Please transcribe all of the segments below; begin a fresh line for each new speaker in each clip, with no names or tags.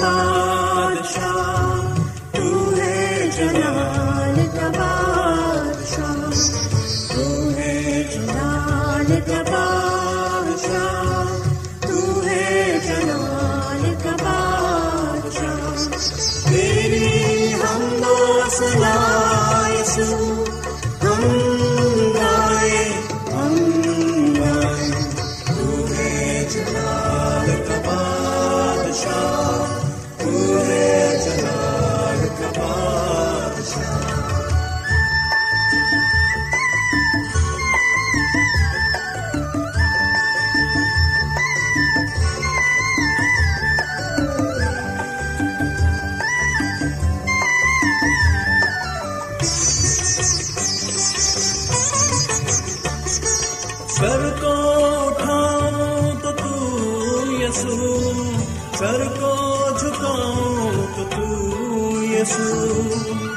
بادشاہ تو ہے جنا یسو سر کو جھکاؤں تو تو یسو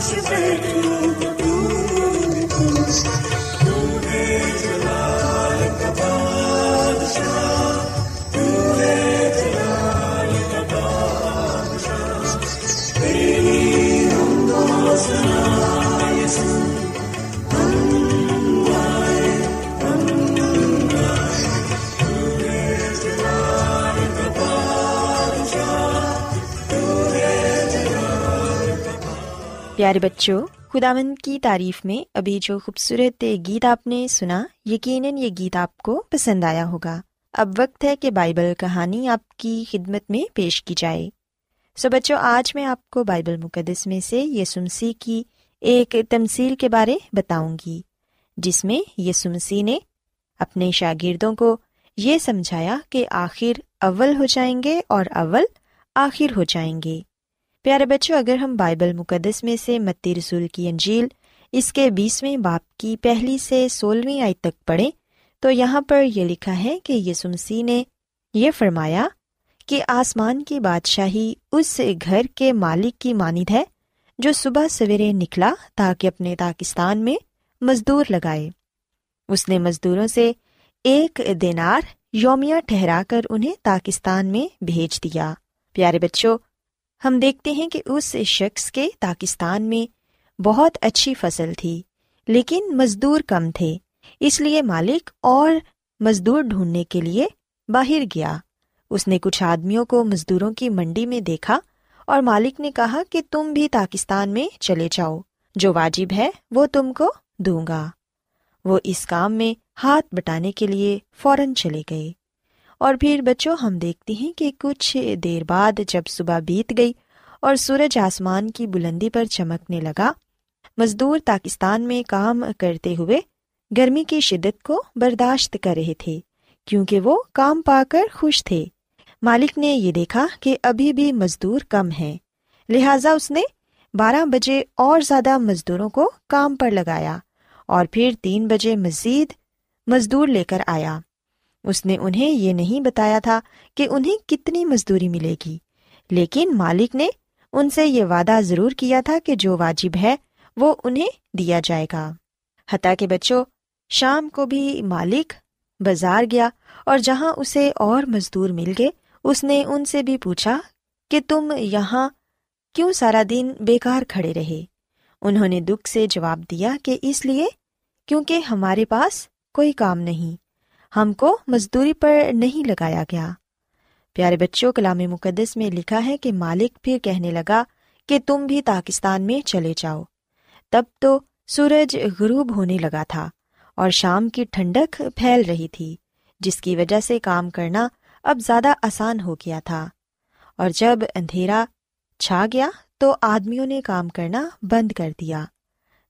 شکر
پیارے بچوں خداون کی تعریف میں ابھی جو خوبصورت گیت آپ نے سنا، یقیناً یہ گیت آپ کو پسند آیا ہوگا۔ اب وقت ہے کہ بائبل کہانی آپ کی خدمت میں پیش کی جائے۔ سو بچوں، آج میں آپ کو بائبل مقدس میں سے یسمسی کی ایک تمصیل کے بارے بتاؤں گی، جس میں یسمسی نے اپنے شاگردوں کو یہ سمجھایا کہ آخر اول ہو جائیں گے اور اول آخر ہو جائیں گے۔ پیارے بچوں، اگر ہم بائبل مقدس میں سے متی رسول کی انجیل، اس کے بیسویں باپ کی پہلی سے سولہویں آئی تک پڑھیں، تو یہاں پر یہ لکھا ہے کہ یسمسی نے یہ فرمایا کہ آسمان کی بادشاہی اس گھر کے مالک کی مانند ہے جو صبح سویرے نکلا تاکہ اپنے پاکستان میں مزدور لگائے۔ اس نے مزدوروں سے ایک دینار یومیہ ٹھہرا کر انہیں پاکستان میں بھیج دیا۔ پیارے بچوں ہم دیکھتے ہیں کہ اس شخص کے پاکستان میں بہت اچھی فصل تھی، لیکن مزدور کم تھے، اس لیے مالک اور مزدور ڈھونڈنے کے لیے باہر گیا۔ اس نے کچھ آدمیوں کو مزدوروں کی منڈی میں دیکھا اور مالک نے کہا کہ تم بھی پاکستان میں چلے جاؤ، جو واجب ہے وہ تم کو دوں گا۔ وہ اس کام میں ہاتھ بٹانے کے لیے فوراً چلے گئے۔ اور پھر بچوں، ہم دیکھتے ہیں کہ کچھ دیر بعد جب صبح بیت گئی اور سورج آسمان کی بلندی پر چمکنے لگا، مزدور پاکستان میں کام کرتے ہوئے گرمی کی شدت کو برداشت کر رہے تھے، کیونکہ وہ کام پا کر خوش تھے۔ مالک نے یہ دیکھا کہ ابھی بھی مزدور کم ہے لہذا اس نے بارہ بجے اور زیادہ مزدوروں کو کام پر لگایا اور پھر تین بجے مزید مزدور لے کر آیا۔ اس نے انہیں یہ نہیں بتایا تھا کہ انہیں کتنی مزدوری ملے گی۔ لیکن مالک نے ان سے یہ وعدہ ضرور کیا تھا کہ جو واجب ہے وہ انہیں دیا جائے گا۔ حتیٰ کہ بچوں، شام کو بھی مالک بازار گیا اور جہاں اسے اور مزدور مل گئے، اس نے ان سے بھی پوچھا کہ تم یہاں کیوں سارا دن بیکار کھڑے رہے؟ انہوں نے دکھ سے جواب دیا کہ اس لیے کیونکہ ہمارے پاس کوئی کام نہیں۔ ہم کو مزدوری پر نہیں لگایا گیا۔ پیارے بچوں کلام مقدس میں لکھا ہے کہ مالک پھر کہنے لگا کہ تم بھی پاکستان میں چلے جاؤ۔ تب تو سورج غروب ہونے لگا تھا اور شام کی ٹھنڈک پھیل رہی تھی، جس کی وجہ سے کام کرنا اب زیادہ آسان ہو گیا تھا۔ اور جب اندھیرا چھا گیا تو آدمیوں نے کام کرنا بند کر دیا۔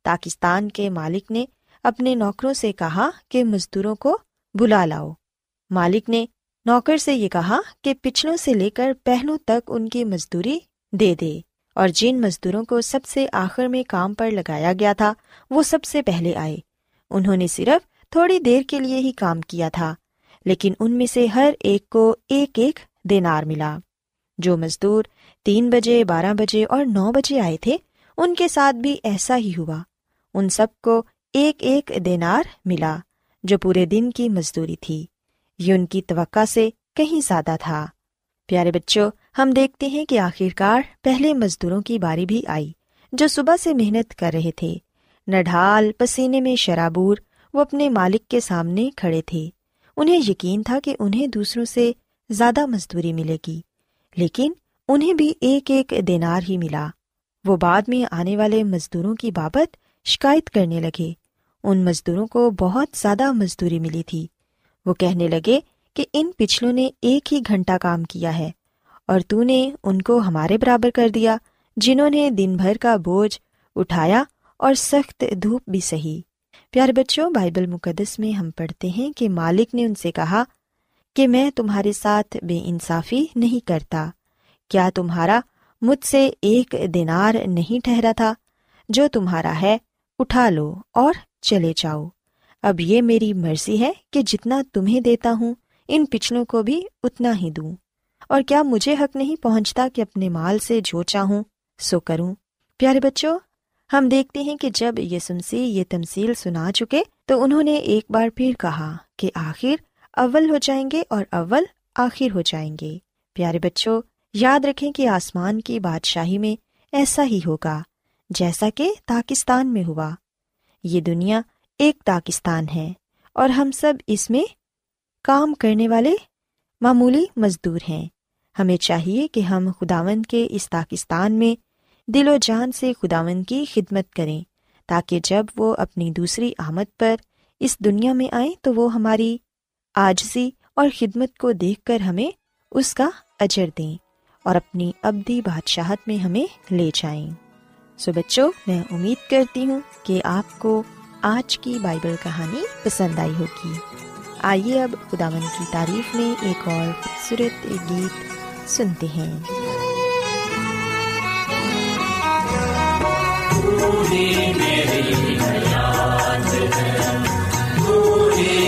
پاکستان کے مالک نے اپنے نوکروں سے کہا کہ مزدوروں کو بلا لاؤ۔ مالک نے نوکر سے یہ کہا کہ پچھلوں سے لے کر پہلوں تک ان کی مزدوری دے دے۔ اور جن مزدوروں کو سب سے آخر میں کام پر لگایا گیا تھا، وہ سب سے پہلے آئے۔ انہوں نے صرف تھوڑی دیر کے لیے ہی کام کیا تھا، لیکن ان میں سے ہر ایک کو ایک ایک دینار ملا۔ جو مزدور تین بجے، بارہ بجے اور نو بجے آئے تھے، ان کے ساتھ بھی ایسا ہی ہوا۔ ان سب کو ایک ایک دینار ملا۔ جو پورے دن کی مزدوری تھی۔ یہ ان کی توقع سے کہیں زیادہ تھا۔ پیارے بچوں، ہم دیکھتے ہیں کہ آخرکار پہلے مزدوروں کی باری بھی آئی، جو صبح سے محنت کر رہے تھے۔ نہ ڈھال پسینے میں شرابور وہ اپنے مالک کے سامنے کھڑے تھے۔ انہیں یقین تھا کہ انہیں دوسروں سے زیادہ مزدوری ملے گی، لیکن انہیں بھی ایک ایک دینار ہی ملا۔ وہ بعد میں آنے والے مزدوروں کی بابت شکایت کرنے لگے۔ ان مزدوروں کو بہت زیادہ مزدوری ملی تھی۔ وہ کہنے لگے کہ ان پچھلوں نے ایک ہی گھنٹہ کام کیا ہے اور تو نے ان کو ہمارے برابر کر دیا، جنہوں نے دن بھر کا بوجھ اٹھایا اور سخت دھوپ بھی سہی۔ پیارے بچوں، بائبل مقدس میں ہم پڑھتے ہیں کہ مالک نے ان سے کہا کہ میں تمہارے ساتھ بے انصافی نہیں کرتا۔ کیا تمہارا مجھ سے ایک دینار نہیں ٹھہرا تھا؟ جو تمہارا ہے، اٹھا لو اور چلے جاؤ۔ اب یہ میری مرضی ہے کہ جتنا تمہیں دیتا ہوں، ان پچھلوں کو بھی اتنا ہی دوں۔ اور کیا مجھے حق نہیں پہنچتا کہ اپنے مال سے جو چاہوں سو کروں۔ پیارے بچوں، ہم دیکھتے ہیں کہ جب یہ سنسی یہ تمسیل سنا چکے تو انہوں نے ایک بار پھر کہا کہ آخر اول ہو جائیں گے اور اول آخر ہو جائیں گے۔ پیارے بچوں، یاد رکھیں کہ آسمان کی بادشاہی میں ایسا ہی ہوگا، جیسا کہ پاکستان میں ہوا۔ یہ دنیا ایک پاکستان ہے اور ہم سب اس میں کام کرنے والے معمولی مزدور ہیں۔ ہمیں چاہیے کہ ہم خداون کے اس پاکستان میں دل و جان سے خداون کی خدمت کریں تاکہ جب وہ اپنی دوسری آمد پر اس دنیا میں آئیں تو وہ ہماری آجزی اور خدمت کو دیکھ کر ہمیں اس کا اجر دیں اور اپنی ابدی بادشاہت میں ہمیں لے جائیں۔ سو بچوں، میں امید کرتی ہوں کہ آپ کو آج کی بائبل کہانی پسند آئی ہوگی۔ آئیے اب خداون کی تعریف میں ایک اور خوبصورت گیت سنتے ہیں۔
کیا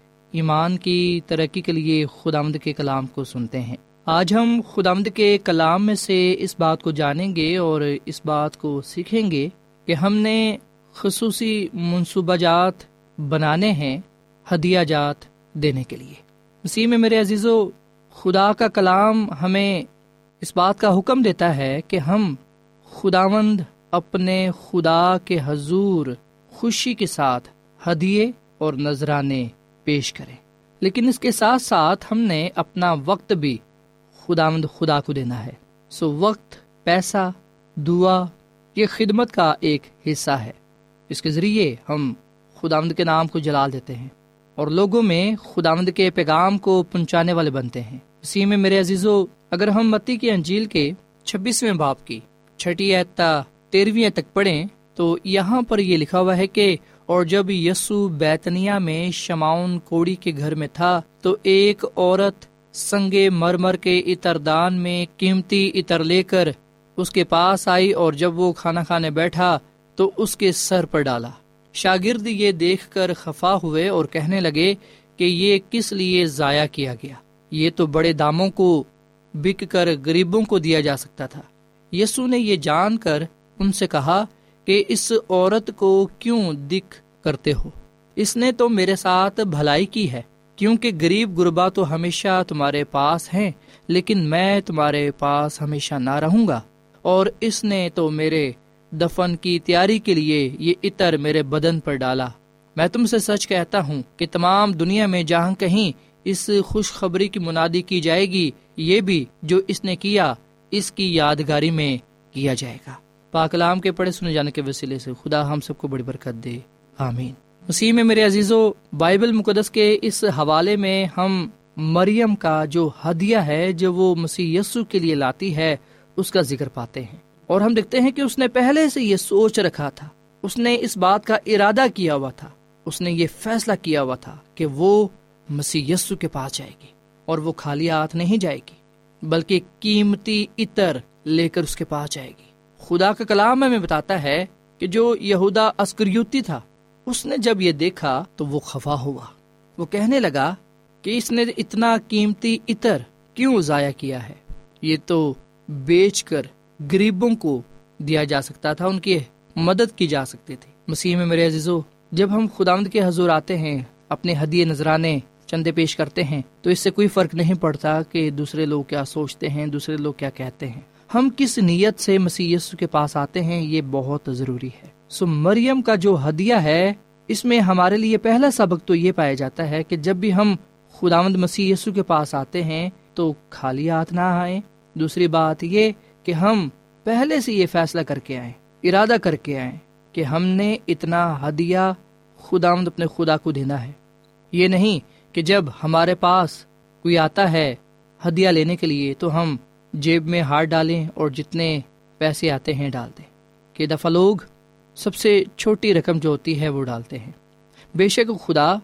ایمان کی ترقی کے لیے خدا کے کلام کو سنتے ہیں۔ آج ہم خدا کے کلام میں سے اس بات کو جانیں گے اور اس بات کو سیکھیں گے کہ ہم نے خصوصی منصوبہ جات بنانے ہیں، ہدیہ جات دینے کے لیے۔ مسیح میں میرے عزیز و خدا کا کلام ہمیں اس بات کا حکم دیتا ہے کہ ہم خداوند اپنے خدا کے حضور خوشی کے ساتھ ہدیے اور نذرانے پیش کریں لیکن اس کے ساتھ ساتھ ہم نے اپنا وقت بھی خداوند خدا کو دینا ہے۔ سو وقت، پیسہ، دعا، یہ خدمت کا ایک حصہ ہے۔ اس کے ذریعے ہم خداوند کے نام کو جلال دیتے ہیں اور لوگوں میں خداوند کے پیغام کو پہنچانے والے بنتے ہیں۔ اسی میں میرے عزیزو، اگر ہم متی کی انجیل کے چھبیسویں باپ کی چھٹی اعتا تیرہویں تک پڑھیں، تو یہاں پر یہ لکھا ہوا ہے کہ اور جب یسو بیتنیا میں شماؤن کوڑی کے گھر میں تھا تو ایک عورت سنگے مرمر کے اتر دان میں قیمتی اتر لے کر اس کے پاس آئی اور جب وہ کھانا کھانے بیٹھا تو اس کے سر پر ڈالا۔ شاگرد یہ دیکھ کر خفا ہوئے اور کہنے لگے کہ یہ کس لیے ضائع کیا گیا؟ یہ تو بڑے داموں کو بک کر غریبوں کو دیا جا سکتا تھا۔ یسو نے یہ جان کر ان سے کہا کہ اس عورت کو کیوں دکھ کرتے ہو؟ اس نے تو میرے ساتھ بھلائی کی ہے، کیونکہ غریب غربا تو ہمیشہ تمہارے پاس ہیں، لیکن میں تمہارے پاس ہمیشہ نہ رہوں گا۔ اور اس نے تو میرے دفن کی تیاری کے لیے یہ عطر میرے بدن پر ڈالا۔ میں تم سے سچ کہتا ہوں کہ تمام دنیا میں جہاں کہیں اس خوشخبری کی منادی کی جائے گی، یہ بھی جو اس نے کیا، اس کی یادگاری میں کیا جائے گا۔ پاکلام کے پڑھے سنے جانے کے وسیلے سے خدا ہم سب کو بڑی برکت دے۔ آمین۔ مسیح میں میرے عزیزو، بائبل مقدس کے اس حوالے میں ہم مریم کا جو ہدیہ ہے جو وہ مسیح یسو کے لیے لاتی ہے، اس کا ذکر پاتے ہیں۔ اور ہم دیکھتے ہیں کہ اس نے پہلے سے یہ سوچ رکھا تھا۔ اس نے اس بات کا ارادہ کیا ہوا تھا۔ اس نے یہ فیصلہ کیا ہوا تھا کہ وہ مسیح یسو کے پاس جائے گی اور وہ خالی ہاتھ نہیں جائے گی، بلکہ قیمتی عطر لے کر اس کے پاس جائے گی۔ خدا کا کلام ہمیں بتاتا ہے کہ جو یہودا اسکریوتی تھا، اس نے جب یہ دیکھا تو وہ خفا ہوا۔ وہ کہنے لگا کہ اس نے اتنا قیمتی عطر کیوں ضائع کیا ہے؟ یہ تو بیچ کر غریبوں کو دیا جا سکتا تھا، ان کی مدد کی جا سکتی تھی۔ مسیح میں میرے عزیزو، جب ہم خدامد کے حضور آتے ہیں، اپنے ہدیے نذرانے چندے پیش کرتے ہیں، تو اس سے کوئی فرق نہیں پڑتا کہ دوسرے لوگ کیا سوچتے ہیں، دوسرے لوگ کیا کہتے ہیں۔ ہم کس نیت سے مسیح یسو کے پاس آتے ہیں، یہ بہت ضروری ہے۔ سو مریم کا جو ہدیہ ہے، اس میں ہمارے لیے پہلا سبق تو یہ پایا جاتا ہے کہ جب بھی ہم خداوند مسیح یسو کے پاس آتے ہیں، تو خالی ہاتھ نہ آئے دوسری بات یہ کہ ہم پہلے سے یہ فیصلہ کر کے آئے ارادہ کر کے آئے کہ ہم نے اتنا ہدیہ خدا اپنے خدا کو دینا ہے۔ یہ نہیں کہ جب ہمارے پاس کوئی آتا ہے ہدیہ لینے کے لیے، تو ہم جیب میں ہاتھ ڈالیں اور جتنے پیسے آتے ہیں ڈال دیں۔ کہ دفعہ لوگ سب سے چھوٹی رقم جو ہوتی ہے وہ ڈالتے ہیں۔ بے شک خدا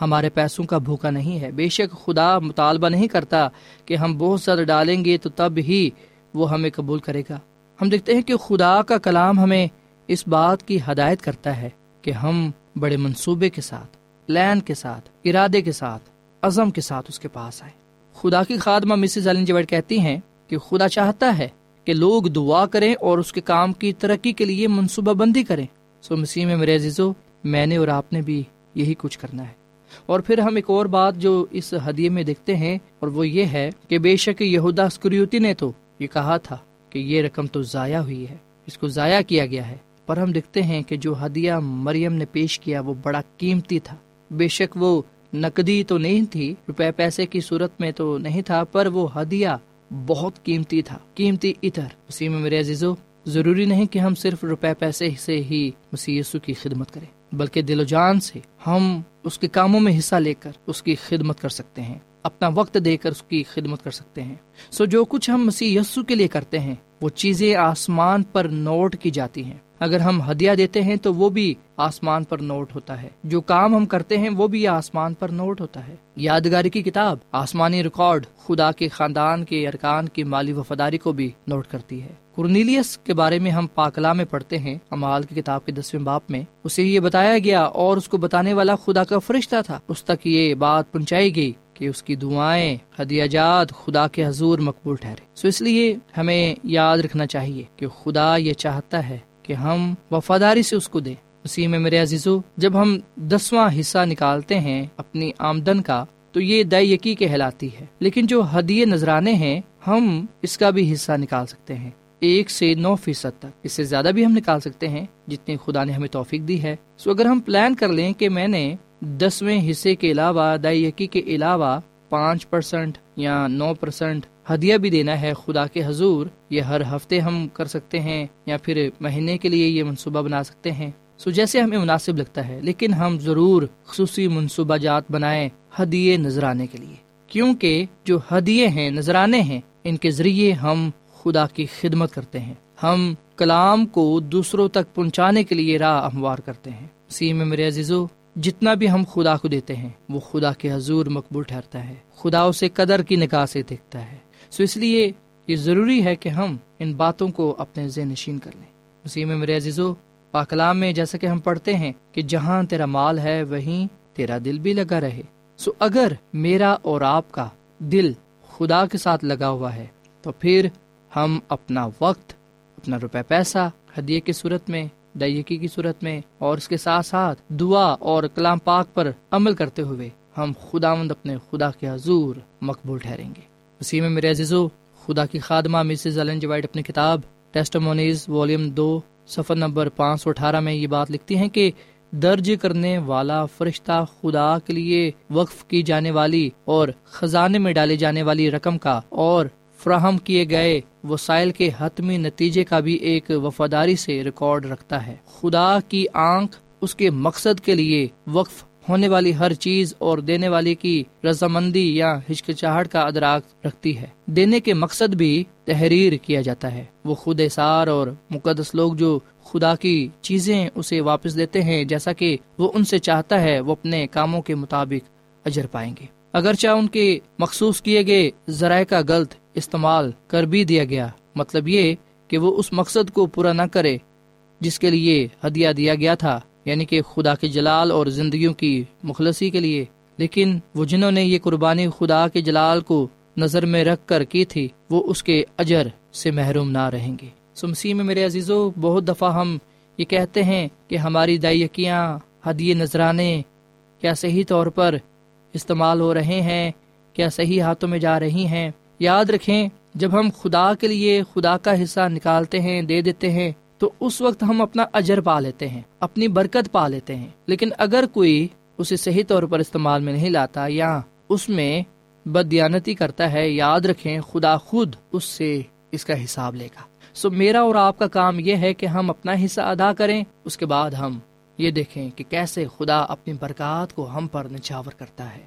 ہمارے پیسوں کا بھوکا نہیں ہے۔ بے شک خدا مطالبہ نہیں کرتا کہ ہم بہت زیادہ ڈالیں گے تو تب ہی وہ ہمیں قبول کرے گا۔ ہم دیکھتے ہیں کہ خدا کا کلام ہمیں اس بات کی ہدایت کرتا ہے کہ ہم بڑے منصوبے کے ساتھ لین کے ساتھ، ارادے کے ساتھ، عزم کے ساتھ اس کے پاس آئے خدا کی خادمہ مسز جویڈ کہتی ہیں کہ خدا چاہتا ہے کہ لوگ دعا کریں اور اس کے کام کی ترقی کے لیے منصوبہ بندی کریں۔ سو مسیح میں میرے عزیزو، میں نے اور آپ نے بھی یہی کچھ کرنا ہے۔ اور پھر ہم ایک اور بات جو اس ہدیے میں دیکھتے ہیں، اور وہ یہ ہے کہ بے شک یہودا اسکریوتی نے تو یہ کہا تھا کہ یہ رقم تو ضائع ہوئی ہے، اس کو ضائع کیا گیا ہے۔ پر ہم دیکھتے ہیں کہ جو ہدیہ مریم نے پیش کیا وہ بڑا قیمتی تھا۔ بے شک وہ نقدی تو نہیں تھی، روپے پیسے کی صورت میں تو نہیں تھا، پر وہ ہدیہ بہت قیمتی تھا۔ قیمتی اتر۔ اسی میں میرے عزیزو، ضروری نہیں کہ ہم صرف روپے پیسے سے ہی مسی کی خدمت کریں، بلکہ دل و جان سے ہم اس کے کاموں میں حصہ لے کر اس کی خدمت کر سکتے ہیں۔ اپنا وقت دے کر اس کی خدمت کر سکتے ہیں۔ سو جو کچھ ہم مسیح یسو کے لیے کرتے ہیں، وہ چیزیں آسمان پر نوٹ کی جاتی ہیں۔ اگر ہم ہدیہ دیتے ہیں تو وہ بھی آسمان پر نوٹ ہوتا ہے۔ جو کام ہم کرتے ہیں وہ بھی آسمان پر نوٹ ہوتا ہے۔ یادگاری کی کتاب آسمانی ریکارڈ خدا کے خاندان کے ارکان کی مالی وفاداری کو بھی نوٹ کرتی ہے۔ کرنیلیس کے بارے میں ہم پاکلا میں پڑھتے ہیں۔ امال کی کتاب کے دسویں باپ میں اسے یہ بتایا گیا اور اس کو بتانے والا خدا کا فرشتہ تھا۔ اس تک یہ بات پہنچائی گئی کہ اس کی دعائیں ہدیہ جات خدا کے حضور مقبول ٹھہرے۔ سو اس لیے ہمیں یاد رکھنا چاہیے کہ خدا یہ چاہتا ہے کہ ہم وفاداری سے اس کو دیں۔ اسی میں میرے عزیزو، جب ہم دسواں حصہ نکالتے ہیں اپنی آمدن کا، تو یہ دئی یقی کہلاتی ہے۔ لیکن جو ہدیے نذرانے ہیں، ہم اس کا بھی حصہ نکال سکتے ہیں۔ ایک سے نو فیصد تک۔ اس سے زیادہ بھی ہم نکال سکتے ہیں، جتنی خدا نے ہمیں توفیق دی ہے۔ سو اگر ہم پلان کر لیں کہ میں نے دسویں حصے کے علاوہ دائی یقی کے علاوہ پانچ پرسینٹ یا نو پرسینٹ ہدیہ بھی دینا ہے خدا کے حضور، یہ ہر ہفتے ہم کر سکتے ہیں یا پھر مہینے کے لیے یہ منصوبہ بنا سکتے ہیں۔ سو جیسے ہمیں مناسب لگتا ہے، لیکن ہم ضرور خصوصی منصوبہ جات بنائیں ہدیے نذرانے کے لیے۔ کیونکہ جو ہدیے ہیں، نذرانے ہیں، ان کے ذریعے ہم خدا کی خدمت کرتے ہیں۔ ہم کلام کو دوسروں تک پہنچانے کے لیے راہ ہموار کرتے ہیں۔ سی میں میرے عزیزو جتنا بھی ہم خدا کو دیتے ہیں، وہ خدا کے حضور مقبول ٹھہرتا ہے۔ خدا اسے قدر کی نکاح سے دیکھتا ہے۔ سو اس لیے یہ ضروری ہے کہ ہم ان باتوں کو اپنے ذہن نشین کر لیں۔ اسی میں میرے عزیزو پاکلام میں جیسا کہ ہم پڑھتے ہیں کہ جہاں تیرا مال ہے، وہیں تیرا دل بھی لگا رہے۔ سو اگر میرا اور آپ کا دل خدا کے ساتھ لگا ہوا ہے، تو پھر ہم اپنا وقت، اپنا روپے پیسہ، ہدیے کی صورت میں دائیکی کی صورت میں اور اس کے ساتھ ساتھ دعا اور کلام پاک پر عمل کرتے ہوئے ہم خدا مند اپنے خدا کے حضور مقبول ٹھہریں گے۔ اسی میں میرے عزیزو، خدا کی خادمہ مسز ایلن جی وائٹ اپنی کتاب ٹیسٹمونیز والیوم دو سفر نمبر پانچ سو اٹھارہ میں یہ بات لکھتی ہیں کہ درج کرنے والا فرشتہ خدا کے لیے وقف کی جانے والی اور خزانے میں ڈالے جانے والی رقم کا اور فراہم کیے گئے وسائل کے حتمی نتیجے کا بھی ایک وفاداری سے ریکارڈ رکھتا ہے۔ خدا کی آنکھ اس کے مقصد کے لیے وقف ہونے والی ہر چیز اور دینے والے کی رضامندی یا ہچکچاہٹ کا ادراک رکھتی ہے۔ دینے کے مقصد بھی تحریر کیا جاتا ہے۔ وہ خود اثار اور مقدس لوگ جو خدا کی چیزیں اسے واپس دیتے ہیں، جیسا کہ وہ ان سے چاہتا ہے وہ اپنے کاموں کے مطابق اجر پائیں گے۔ اگرچہ ان کے مخصوص کیے گئے ذرائع کا غلط استعمال کر بھی دیا گیا۔ مطلب یہ کہ وہ اس مقصد کو پورا نہ کرے، جس کے لیے ہدیہ دیا گیا تھا یعنی کہ خدا کے جلال اور زندگیوں کی مخلصی کے لیے۔ لیکن وہ جنہوں نے یہ قربانی خدا کے جلال کو نظر میں رکھ کر کی تھی، وہ اس کے اجر سے محروم نہ رہیں گے۔ سمسی میں میرے عزیزو، بہت دفعہ ہم یہ کہتے ہیں کہ ہماری دائیکیاں ہدیے نذرانے کیا صحیح طور پر استعمال ہو رہے ہیں، کیا صحیح ہاتھوں میں جا رہی ہیں۔ یاد رکھیں، جب ہم خدا کے لیے خدا کا حصہ نکالتے ہیں، دے دیتے ہیں، تو اس وقت ہم اپنا اجر پا لیتے ہیں، اپنی برکت پا لیتے ہیں۔ لیکن اگر کوئی اسے صحیح طور پر استعمال میں نہیں لاتا یا اس میں بدیانتی کرتا ہے، یاد رکھیں خدا خود اس سے اس کا حساب لے گا۔ سو میرا اور آپ کا کام یہ ہے کہ ہم اپنا حصہ ادا کریں، اس کے بعد ہم یہ دیکھیں کہ کیسے خدا اپنی برکات کو ہم پر نچاور کرتا ہے۔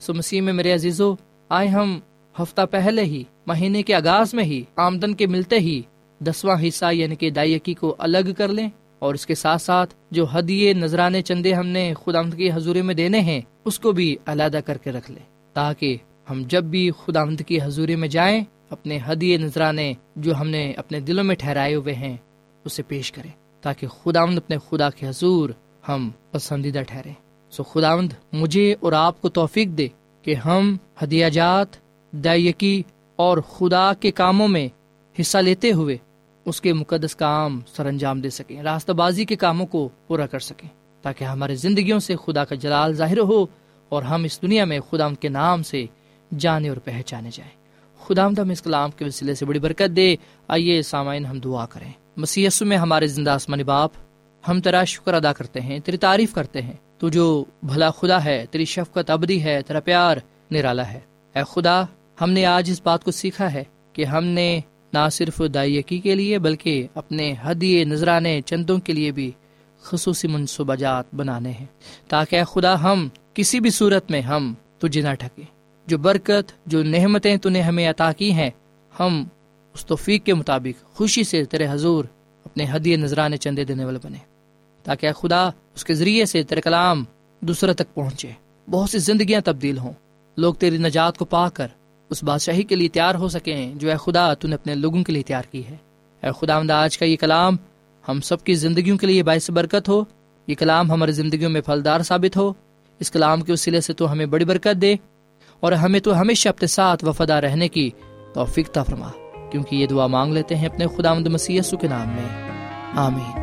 سو مسیح میں میرے عزیزو، آئے ہم ہفتہ پہلے ہی، مہینے کے آغاز میں ہی، آمدن کے ملتے ہی دسواں حصہ یعنی کہ دائیکی کو الگ کر لیں اور اس کے ساتھ ساتھ جو ہدیے نذرانے چندے ہم نے خدا کی حضوری میں دینے ہیں، اس کو بھی علیحدہ کر کے رکھ لیں تاکہ ہم جب بھی خدا کی حضوری میں جائیں، اپنے ہدیے نذرانے جو ہم نے اپنے دلوں میں ٹھہرائے ہوئے ہیں، اسے پیش کریں تاکہ خدا اپنے خدا کے حضور ہم پسندیدہ ٹھہرے سو خدا مجھے اور آپ کو توفیق دے کہ ہم ہدیہ جات دائیکی اور خدا کے کاموں میں حصہ لیتے ہوئے اس کے مقدس کام سر انجام دے سکیں، راستہ بازی کے کاموں کو پورا کر سکیں، تاکہ ہمارے زندگیوں سے خدا کا جلال ظاہر ہو اور ہم اس دنیا میں خدا کے نام سے جانے اور پہچانے جائیں۔ خدا ہم اس کلام کے وسیلے سے بڑی برکت دے۔ آئیے سامعین ہم دعا کریں۔ مسی میں ہمارے زندہ آسمانی باپ، ہم تیرا شکر ادا کرتے ہیں، تیری تعریف کرتے ہیں۔ تو جو بھلا خدا ہے، تیری شفقت ابدی ہے، تیرا پیار نرالا ہے۔ اے خدا ہم نے آج اس بات کو سیکھا ہے کہ ہم نے نہ صرف دائیکی کے لیے بلکہ اپنے حدیے نذرانے چندوں کے لیے بھی خصوصی منصوبہ جات بنانے ہیں۔ تاکہ اے خدا ہم کسی بھی صورت میں ہم تجھے نہ ٹھکے جو برکت، جو نعمتیں تو نے ہمیں عطا کی ہیں، ہم اس توفیق کے مطابق خوشی سے تیرے حضور اپنے حدیے نذرانے چندے دینے والے بنے۔ تاکہ اے خدا اس کے ذریعے سے تیرے کلام دوسرے تک پہنچے۔ بہت سی زندگیاں تبدیل ہوں۔ لوگ تیری نجات کو پا کر اس بادشاہی کے لیے تیار ہو سکیں جو اے خدا تو نے اپنے لوگوں کے لیے تیار کی ہے۔ اے خدا آج کا یہ کلام ہم سب کی زندگیوں کے لیے باعث برکت ہو۔ یہ کلام ہماری زندگیوں میں پھلدار ثابت ہو۔ اس کلام کے وسیلے سے تو ہمیں بڑی برکت دے اور ہمیں تو ہمیشہ اپنے ساتھ وفادہ رہنے کی توفیق فرما۔ کیونکہ یہ دعا مانگ لیتے ہیں اپنے خدا مد مسیح کے نام میں۔ آمین۔